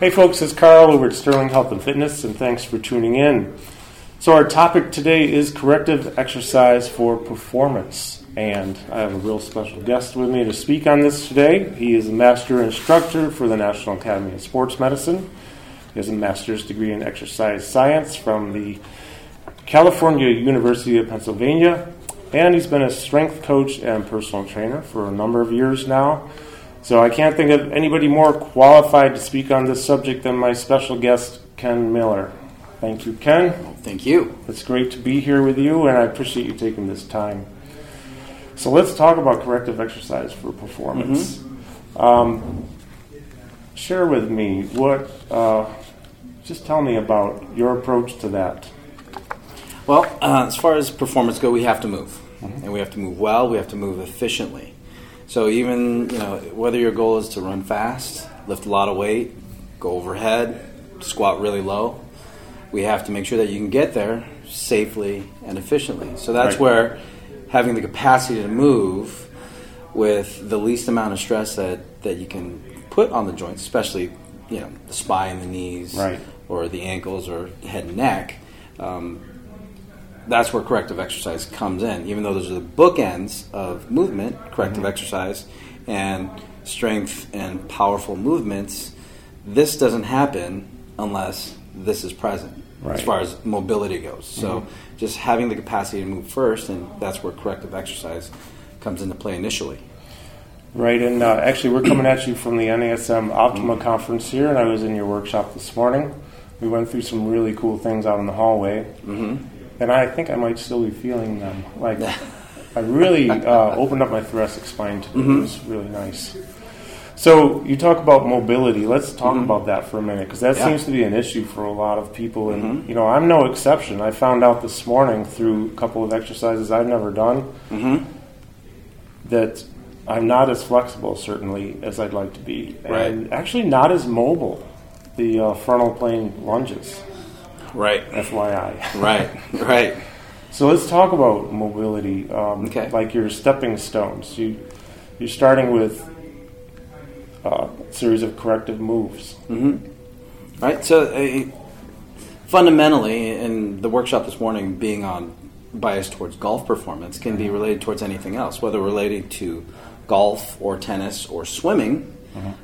Hey folks, it's Carl over at Sterling Health and Fitness, and thanks for tuning in. So, our topic today is corrective exercise for performance, and I have a real special guest with me to speak on this today. He is a master instructor for the National Academy of Sports Medicine. He has a master's degree in exercise science from the California University of Pennsylvania, and he's been a strength coach and personal trainer for a number of years now. So I can't think of anybody more qualified to speak on this subject than my special guest, Ken Miller. Thank you, Ken. Thank you. It's great to be here with you, and I appreciate you taking this time. So let's talk about corrective exercise for performance. Mm-hmm. Um, share with me what, uh, just tell me about your approach to that. Well, uh, as far as performance go, we have to move, and we have to move well. We have to move efficiently. So even you know whether your goal is to run fast, lift a lot of weight, go overhead, squat really low, we have to make sure that you can get there safely and efficiently. So that's Right. where having the capacity to move with the least amount of stress that, that you can put on the joints, especially you know the spine, the knees, Right. or the ankles, or head and neck. Um, that's where corrective exercise comes in. Even though those are the bookends of movement, corrective exercise, and strength and powerful movements, this doesn't happen unless this is present Right. as far as mobility goes. So just having the capacity to move first, and that's where corrective exercise comes into play initially. Right, and uh, actually, we're coming at you from the NASM Optima conference here, and I was in your workshop this morning. We went through some really cool things out in the hallway, mm-hmm. And I think I might still be feeling them. Like, I really uh, opened up my thoracic spine today. It was really nice. So, you talk about mobility. Let's talk about that for a minute, because that Yeah. seems to be an issue for a lot of people, and you know, I'm no exception. I found out this morning through a couple of exercises I've never done that I'm not as flexible, certainly, as I'd like to be, and actually not as mobile. The uh, frontal plane lunges, Right, FYI. right, right. So let's talk about mobility, um, Okay. like your stepping stones. You you're starting with uh, a series of corrective moves. Right. So, uh, fundamentally, in the workshop this morning, being on bias towards golf performance can be related towards anything else, whether related to golf or tennis or swimming.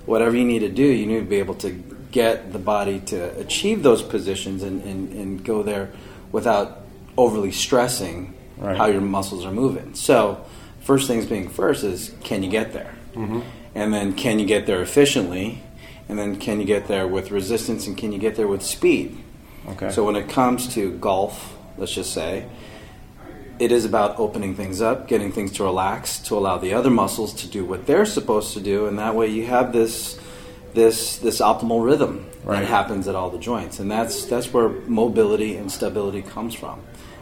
Whatever you need to do, you need to be able to get the body to achieve those positions and, and, and go there without overly stressing Right. how your muscles are moving. So, first things being first is can you get there? Mm-hmm. And then can you get there efficiently? And then can you get there with resistance and can you get there with speed? Okay. So when it comes to golf, let's just say, it is about opening things up, getting things to relax, to allow the other muscles to do what they're supposed to do, and that way you have this this this optimal rhythm Right. that happens at all the joints, and that's that's where mobility and stability comes from.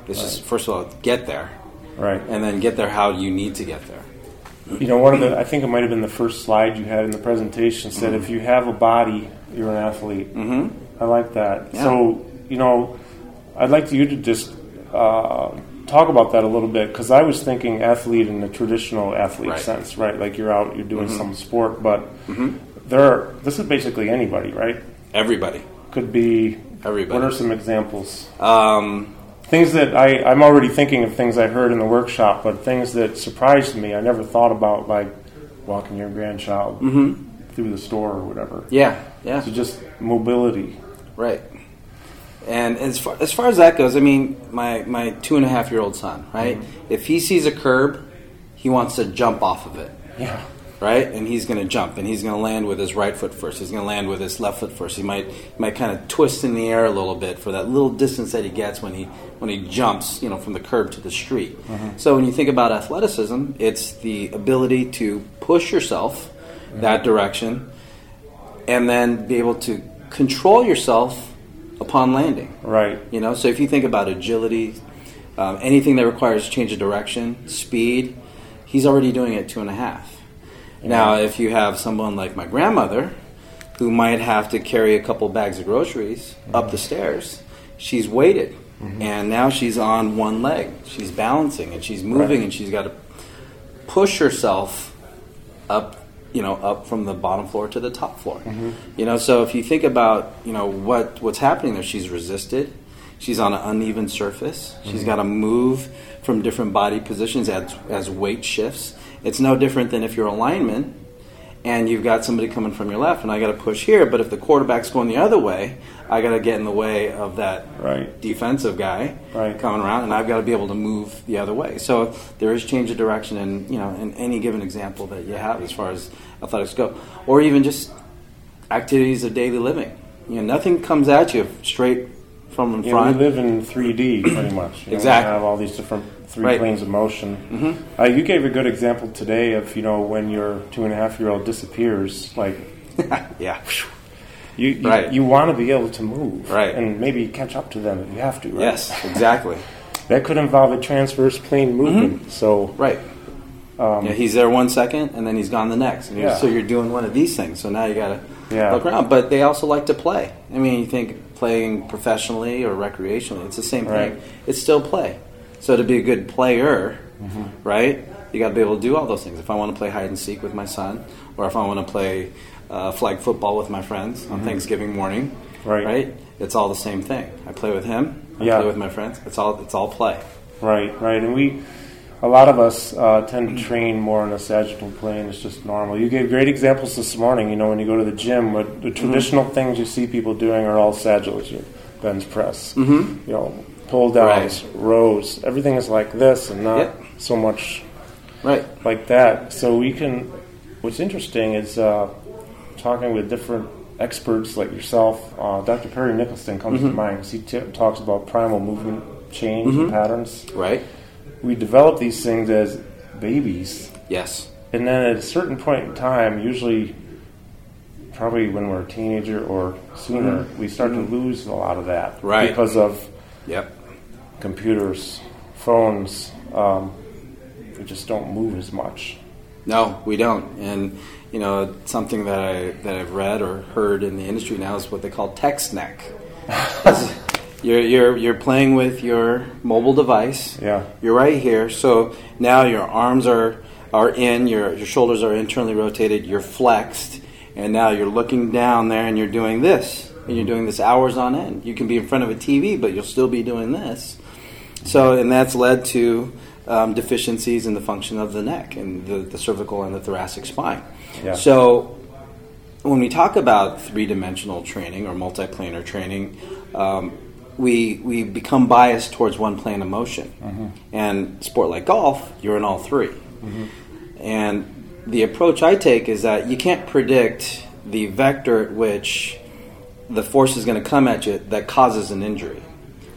It's just first of all get there, right. and then get there how you need to get there. You know, one of the I think it might have been the first slide you had in the presentation said if you have a body, you're an athlete. Mm-hmm. I like that. Yeah. So you know, I'd like you to just uh, talk about that a little bit because I was thinking athlete in the traditional athlete Right. sense, right? Like you're out, you're doing some sport, but there are, this is basically anybody, right? Everybody, Could be. Everybody. What are some examples? um, Things that I, I'm already thinking of things I heard in the workshop, but things that surprised me. I never thought about, like walking your grandchild through the store or whatever. yeah, yeah. So just mobility. Right. And as far, as far as that goes, I mean, my, my two and a half year old son, right? If he sees a curb, he wants to jump off of it, Yeah. Right? And he's going to jump, and he's going to land with his right foot first. He's going to land with his left foot first. He might he might kind of twist in the air a little bit for that little distance that he gets when he when he jumps, you know, from the curb to the street. So when you think about athleticism, it's the ability to push yourself that direction, and then be able to control yourself upon landing. Right. You know, so if you think about agility, um, anything that requires change of direction, speed, he's already doing it two and a half. Now, if you have someone like my grandmother, who might have to carry a couple bags of groceries mm-hmm. up the stairs, she's weighted, mm-hmm. and now she's on one leg. She's balancing and she's moving, Right. and she's got to push herself up you know, up from the bottom floor to the top floor. Mm-hmm. You know, so if you think about, you know, what what's happening there, she's resisted. She's on an uneven surface. She's mm-hmm. got to move from different body positions as, as weight shifts. It's no different than if you're a lineman and you've got somebody coming from your left and I got to push here, but if the quarterback's going the other way, I got to get in the way of that Right. defensive guy Right. coming around and I've got to be able to move the other way. So there is change of direction in, you know, in any given example that you have as far as athletics go or even just activities of daily living. You know, nothing comes at you straight from in Yeah, front. we live in 3D pretty much. You know, Exactly. We have all these different three Right. planes of motion. Mm-hmm. Uh, you gave a good example today of you know when your two and a half year old disappears, like yeah. you you, Right. you want to be able to move, Right. and maybe catch up to them if you have to. Right? Yes, exactly. that could involve a transverse plane mm-hmm. movement. So Right. Um, yeah, he's there one second, and then he's gone the next. And you're- Yeah. So you're doing one of these things. So now you got to Yeah. look around. But they also like to play. I mean, you think playing professionally or recreationally, it's the same Right. thing. It's still play. So to be a good player, Mm-hmm. right, you got to be able to do all those things. If I want to play hide and seek with my son, or if I want to play uh, flag football with my friends on Thanksgiving morning, Mm-hmm. Right. right, it's all the same thing. I play with him. I Yeah. play with my friends. It's all it's all play. Right, right, and we, a lot of us uh, tend to train more on a sagittal plane. It's just normal. You gave great examples this morning. You know, when you go to the gym, what the traditional things you see people doing are all sagittals. Your bench press, you know, pull downs, rows. Everything is like this, and not Yep. so much Right. like that. So we can. What's interesting is uh, talking with different experts like yourself. Uh, Dr. Perry Nicholson comes to mind 'cause he t- talks about primal movement chains and patterns Right. We develop these things as babies, Yes. and then at a certain point in time, usually probably when we're a teenager or sooner, we start to lose a lot of that Mm-hmm. Right. because of Yep. computers, phones. Um, we just don't move as much. No, we don't. And you know, something that I that I've read or heard in the industry now is what they call text neck. you're you're you're playing with your mobile device. Yeah. You're right here. So now your arms are are in, your your shoulders are internally rotated, you're flexed, and now you're looking down there and you're doing this. And you're doing this hours on end. You can be in front of a TV, but you'll still be doing this. So, and that's led to um, deficiencies in the function of the neck and the, the cervical and the thoracic spine. Yeah. So, when we talk about three dimensional training or multiplanar training, um, we, we become biased towards one plane of motion. Mm-hmm. And sport like golf, you're in all 3 mm-hmm. And the approach I take is that you can't predict the vector at which the force is going to come at you that causes an injury.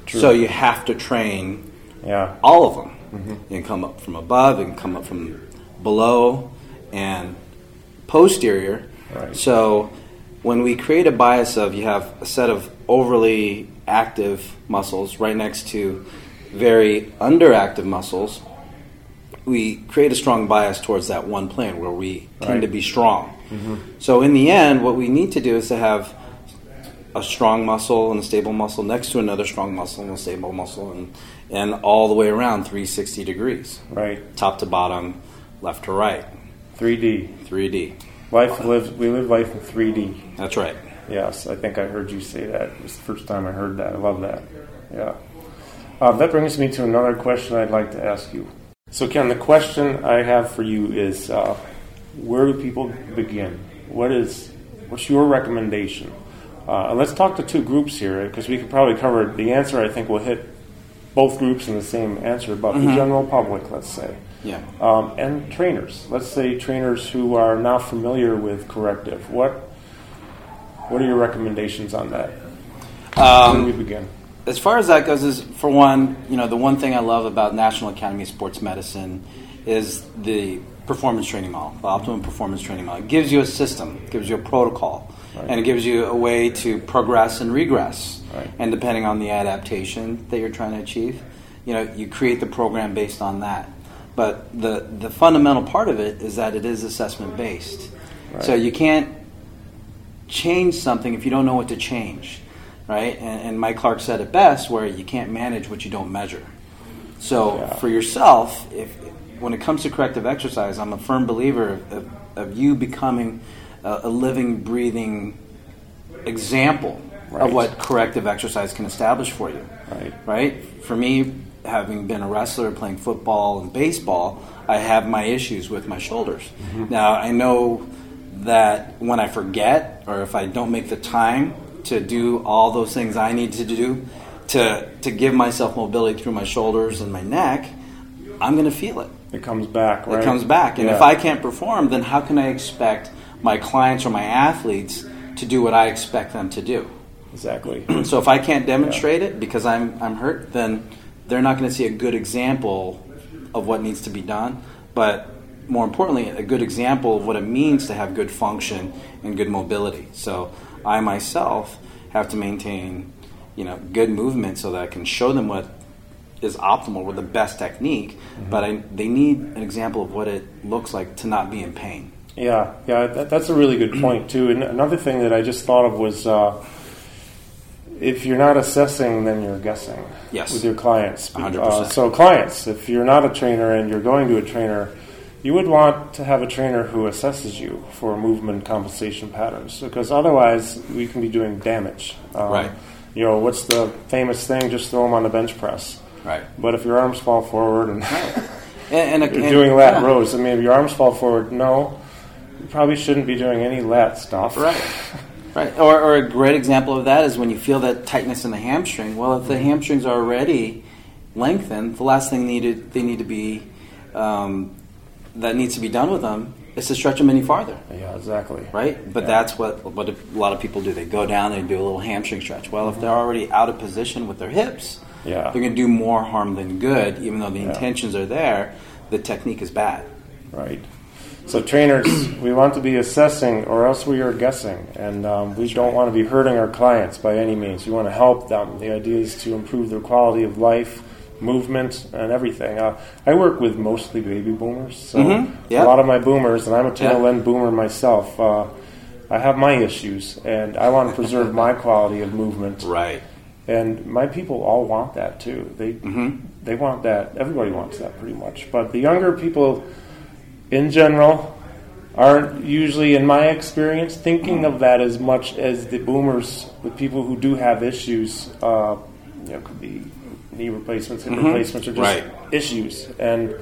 So you have to train Yeah. all of them. Mm-hmm. You can come up from above, you can come up from below, and posterior. Right. So when we create a bias of you have a set of overly active muscles right next to very underactive muscles, we create a strong bias towards that one plane where we tend Right. to be strong. Mm-hmm. So in the end, what we need to do is to have a strong muscle and a stable muscle next to another strong muscle and a stable muscle and, and all the way around 360 degrees Right. top to bottom left to right 3D. 3d Life lives. We live life in 3D. that's right Yes, I think I heard you say that. It was the first time I heard that. I love that. Yeah. Uh, that brings me to another question I'd like to ask you. So, Ken, the question I have for you is uh, where do people begin? What is what's your recommendation? Uh, and let's talk to two groups here because we could probably cover the answer. I think will hit both groups in the same answer, but the general public, let's say, yeah um, and trainers. Let's say trainers who are not familiar with corrective. What what are your recommendations on that? Do we begin? as far as that goes is for one you know the one thing i love about national academy of sports medicine is the performance training model the optimum performance training model it gives you a system gives you a protocol and it gives you a way to progress and regress Right. and depending on the adaptation that you're trying to achieve you know you create the program based on that but the the fundamental part of it is that it is assessment based so you can't change something if you don't know what to change, right? And, and Mike Clark said it best, where you can't manage what you don't measure. So Yeah. for yourself, if when it comes to corrective exercise, I'm a firm believer of, of of you becoming a, a living, breathing example Right. of what corrective exercise can establish for you. Right. Right? For me, having been a wrestler, playing football and baseball, I have my issues with my shoulders. Mm-hmm. Now, I know that when I forget or if I don't make the time to do all those things I need to do to, to give myself mobility through my shoulders and my neck, I'm going to feel it. It comes back, right? It comes back. And if I can't perform, then how can I expect my clients or my athletes to do what I expect them to do? Exactly. So if I can't demonstrate it because I'm I'm hurt, then they're not going to see a good example of what needs to be done. But more importantly, a good example of what it means to have good function and good mobility. So I myself have to maintain, you know, good movement so that I can show them what is optimal with the best technique. Mm-hmm. But I, they need an example of what it looks like to not be in pain. Yeah, yeah, that, that's a really good point too. And another thing that I just thought of was uh, if you're not assessing, then you're guessing. Yes. With your clients. Uh, so clients, if you're not a trainer and you're going to a trainer, you would want to have a trainer who assesses you for movement compensation patterns because otherwise we can be doing damage. Um, Right. You know, what's the famous thing? Just throw them on the bench press. Right. But if your arms fall forward and And, and, you're and- doing lat yeah. rows, I mean, if your arms fall forward, no, you probably shouldn't be doing any lat stuff. Right. Right. Or, or a great example of that is when you feel that tightness in the hamstring. Well, if the hamstrings are already lengthened, the last thing needed they need to be um, that needs to be done with them is to stretch them any farther. Yeah, exactly. Right. But Yeah. that's what what a lot of people do. They go down and do a little hamstring stretch. Well, if they're already out of position with their hips, Yeah. they're going to do more harm than good. Even though the Yeah. intentions are there, the technique is bad. Right. So trainers, we want to be assessing, or else we are guessing, and um, we don't want to be hurting our clients by any means. We want to help them. The idea is to improve their quality of life, movement, and everything. Uh, I work with mostly baby boomers, so Mhm. Yeah. a lot of my boomers, and I'm a tail Yeah. end boomer myself. Uh, I have my issues, and I want to preserve my quality of movement. Right. And my people all want that too. They Mhm. they want that. Everybody wants that pretty much. But the younger people, in general, aren't usually, in my experience, thinking of that as much as the boomers, the people who do have issues. Uh, you know, could be knee replacements, hip replacements, or just Right. issues. And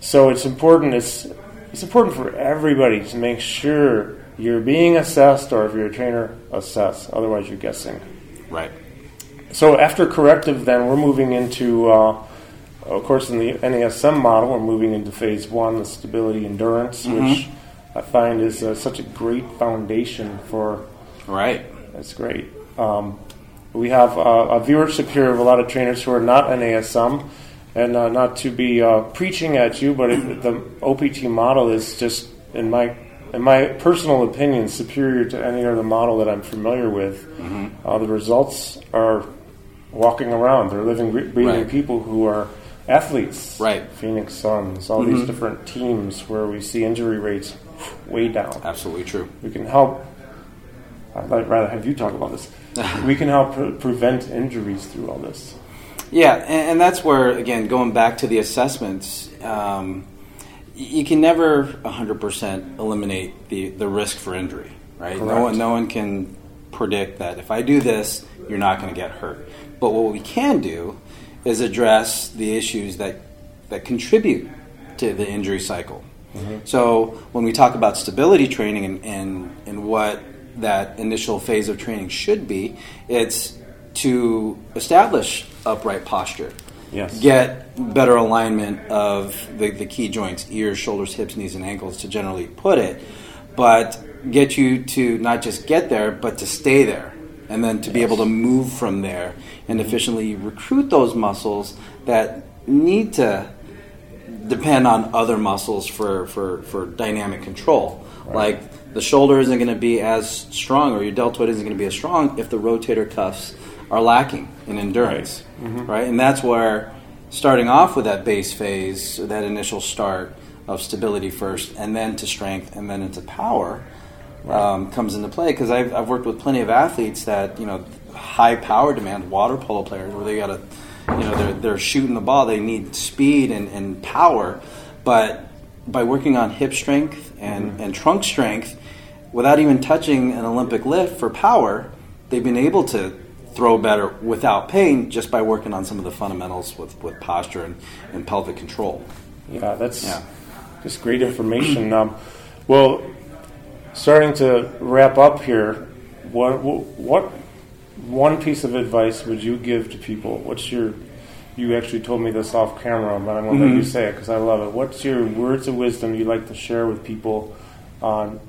so it's important. It's it's important for everybody to make sure you're being assessed, or if you're a trainer, assess. Otherwise, you're guessing. Right. So after corrective, then we're moving into, uh, of course, in the NASM model, we're moving into phase one, the stability endurance, which I find is uh, such a great foundation for. Right. That's great. Um, we have uh, a viewership here of a lot of trainers who are not NASM, and uh, not to be uh, preaching at you, but it, the OPT model is just, in my in my personal opinion, superior to any other model that I'm familiar with. Uh, the results are walking around. They're living, bre- breathing Right. people who are athletes. Right. Phoenix Suns, all these different teams where we see injury rates way down Absolutely true. we can help. I'd rather have you talk about this. we can help pre- prevent injuries through all this. Yeah, and, and that's where, again, going back to the assessments, um, you can never 100% eliminate the, the risk for injury, right? No one, no one can predict that if I do this, you're not going to get hurt. But what we can do is address the issues that, that contribute to the injury cycle. Mm-hmm. So when we talk about stability training and, and, and what that initial phase of training should be, it's to establish upright posture. Yes. Get better alignment of the, the key joints, ears, shoulders, hips, knees, and ankles to generally put it, but get you to not just get there, but to stay there. And then to be able to move from there and efficiently recruit those muscles that need to depend on other muscles for, for, for dynamic control. Like the shoulder isn't going to be as strong, or your deltoid isn't going to be as strong if the rotator cuffs are lacking in endurance, right? And that's where starting off with that base phase, that initial start of stability first, and then to strength, and then into power. Um, comes into play because I've, I've worked with plenty of athletes that you know high power demand water polo players where they got to you know they're, they're shooting the ball they need speed and, and power but by working on hip strength and, and trunk strength, without even touching an Olympic lift for power, they've been able to throw better without pain just by working on some of the fundamentals with, with posture and, and pelvic control. Yeah, that's yeah. just great information. Um, well, starting to wrap up here, what, what one piece of advice would you give to people? What's your you actually told me this off camera, but I'm going to mm-hmm. let you mm-hmm. say it because I love it. What's your words of wisdom you'd like to share with people on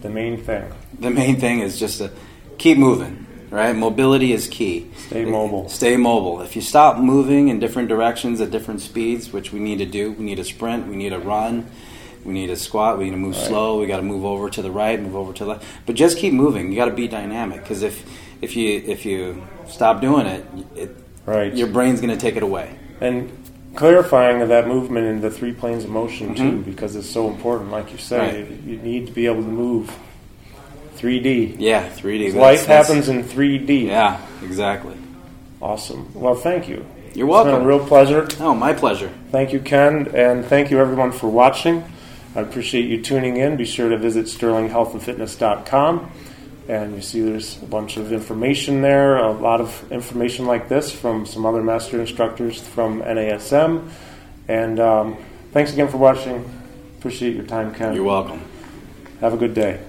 the main thing? The main thing is just to keep moving, right? Mobility is key. Stay mobile. Stay mobile. If you stop moving in different directions at different speeds, which we need to do, we need a sprint, we need a run, we need a squat, we need to move right. slow, we got to move over to the right, move over to the left. But just keep moving. You got to be dynamic because if if you if you stop doing it, it Right. Your brain's going to take it away. And clarifying that movement in the three planes of motion mm-hmm. too, because it's so important. Like you say, right. you need to be able to move 3D. Yeah, 3D. Life that's, happens in 3D. Yeah, exactly. Awesome. Well, thank you. You're welcome. It's been a real pleasure. Oh, my pleasure. Thank you, Ken, and thank you everyone for watching. I appreciate you tuning in. Be sure to visit sterlinghealthandfitness.com and you see there's a bunch of information there, a lot of information like this from some other master instructors from NASM. And um, thanks again for watching. Appreciate your time, Ken. You're welcome. Have a good day.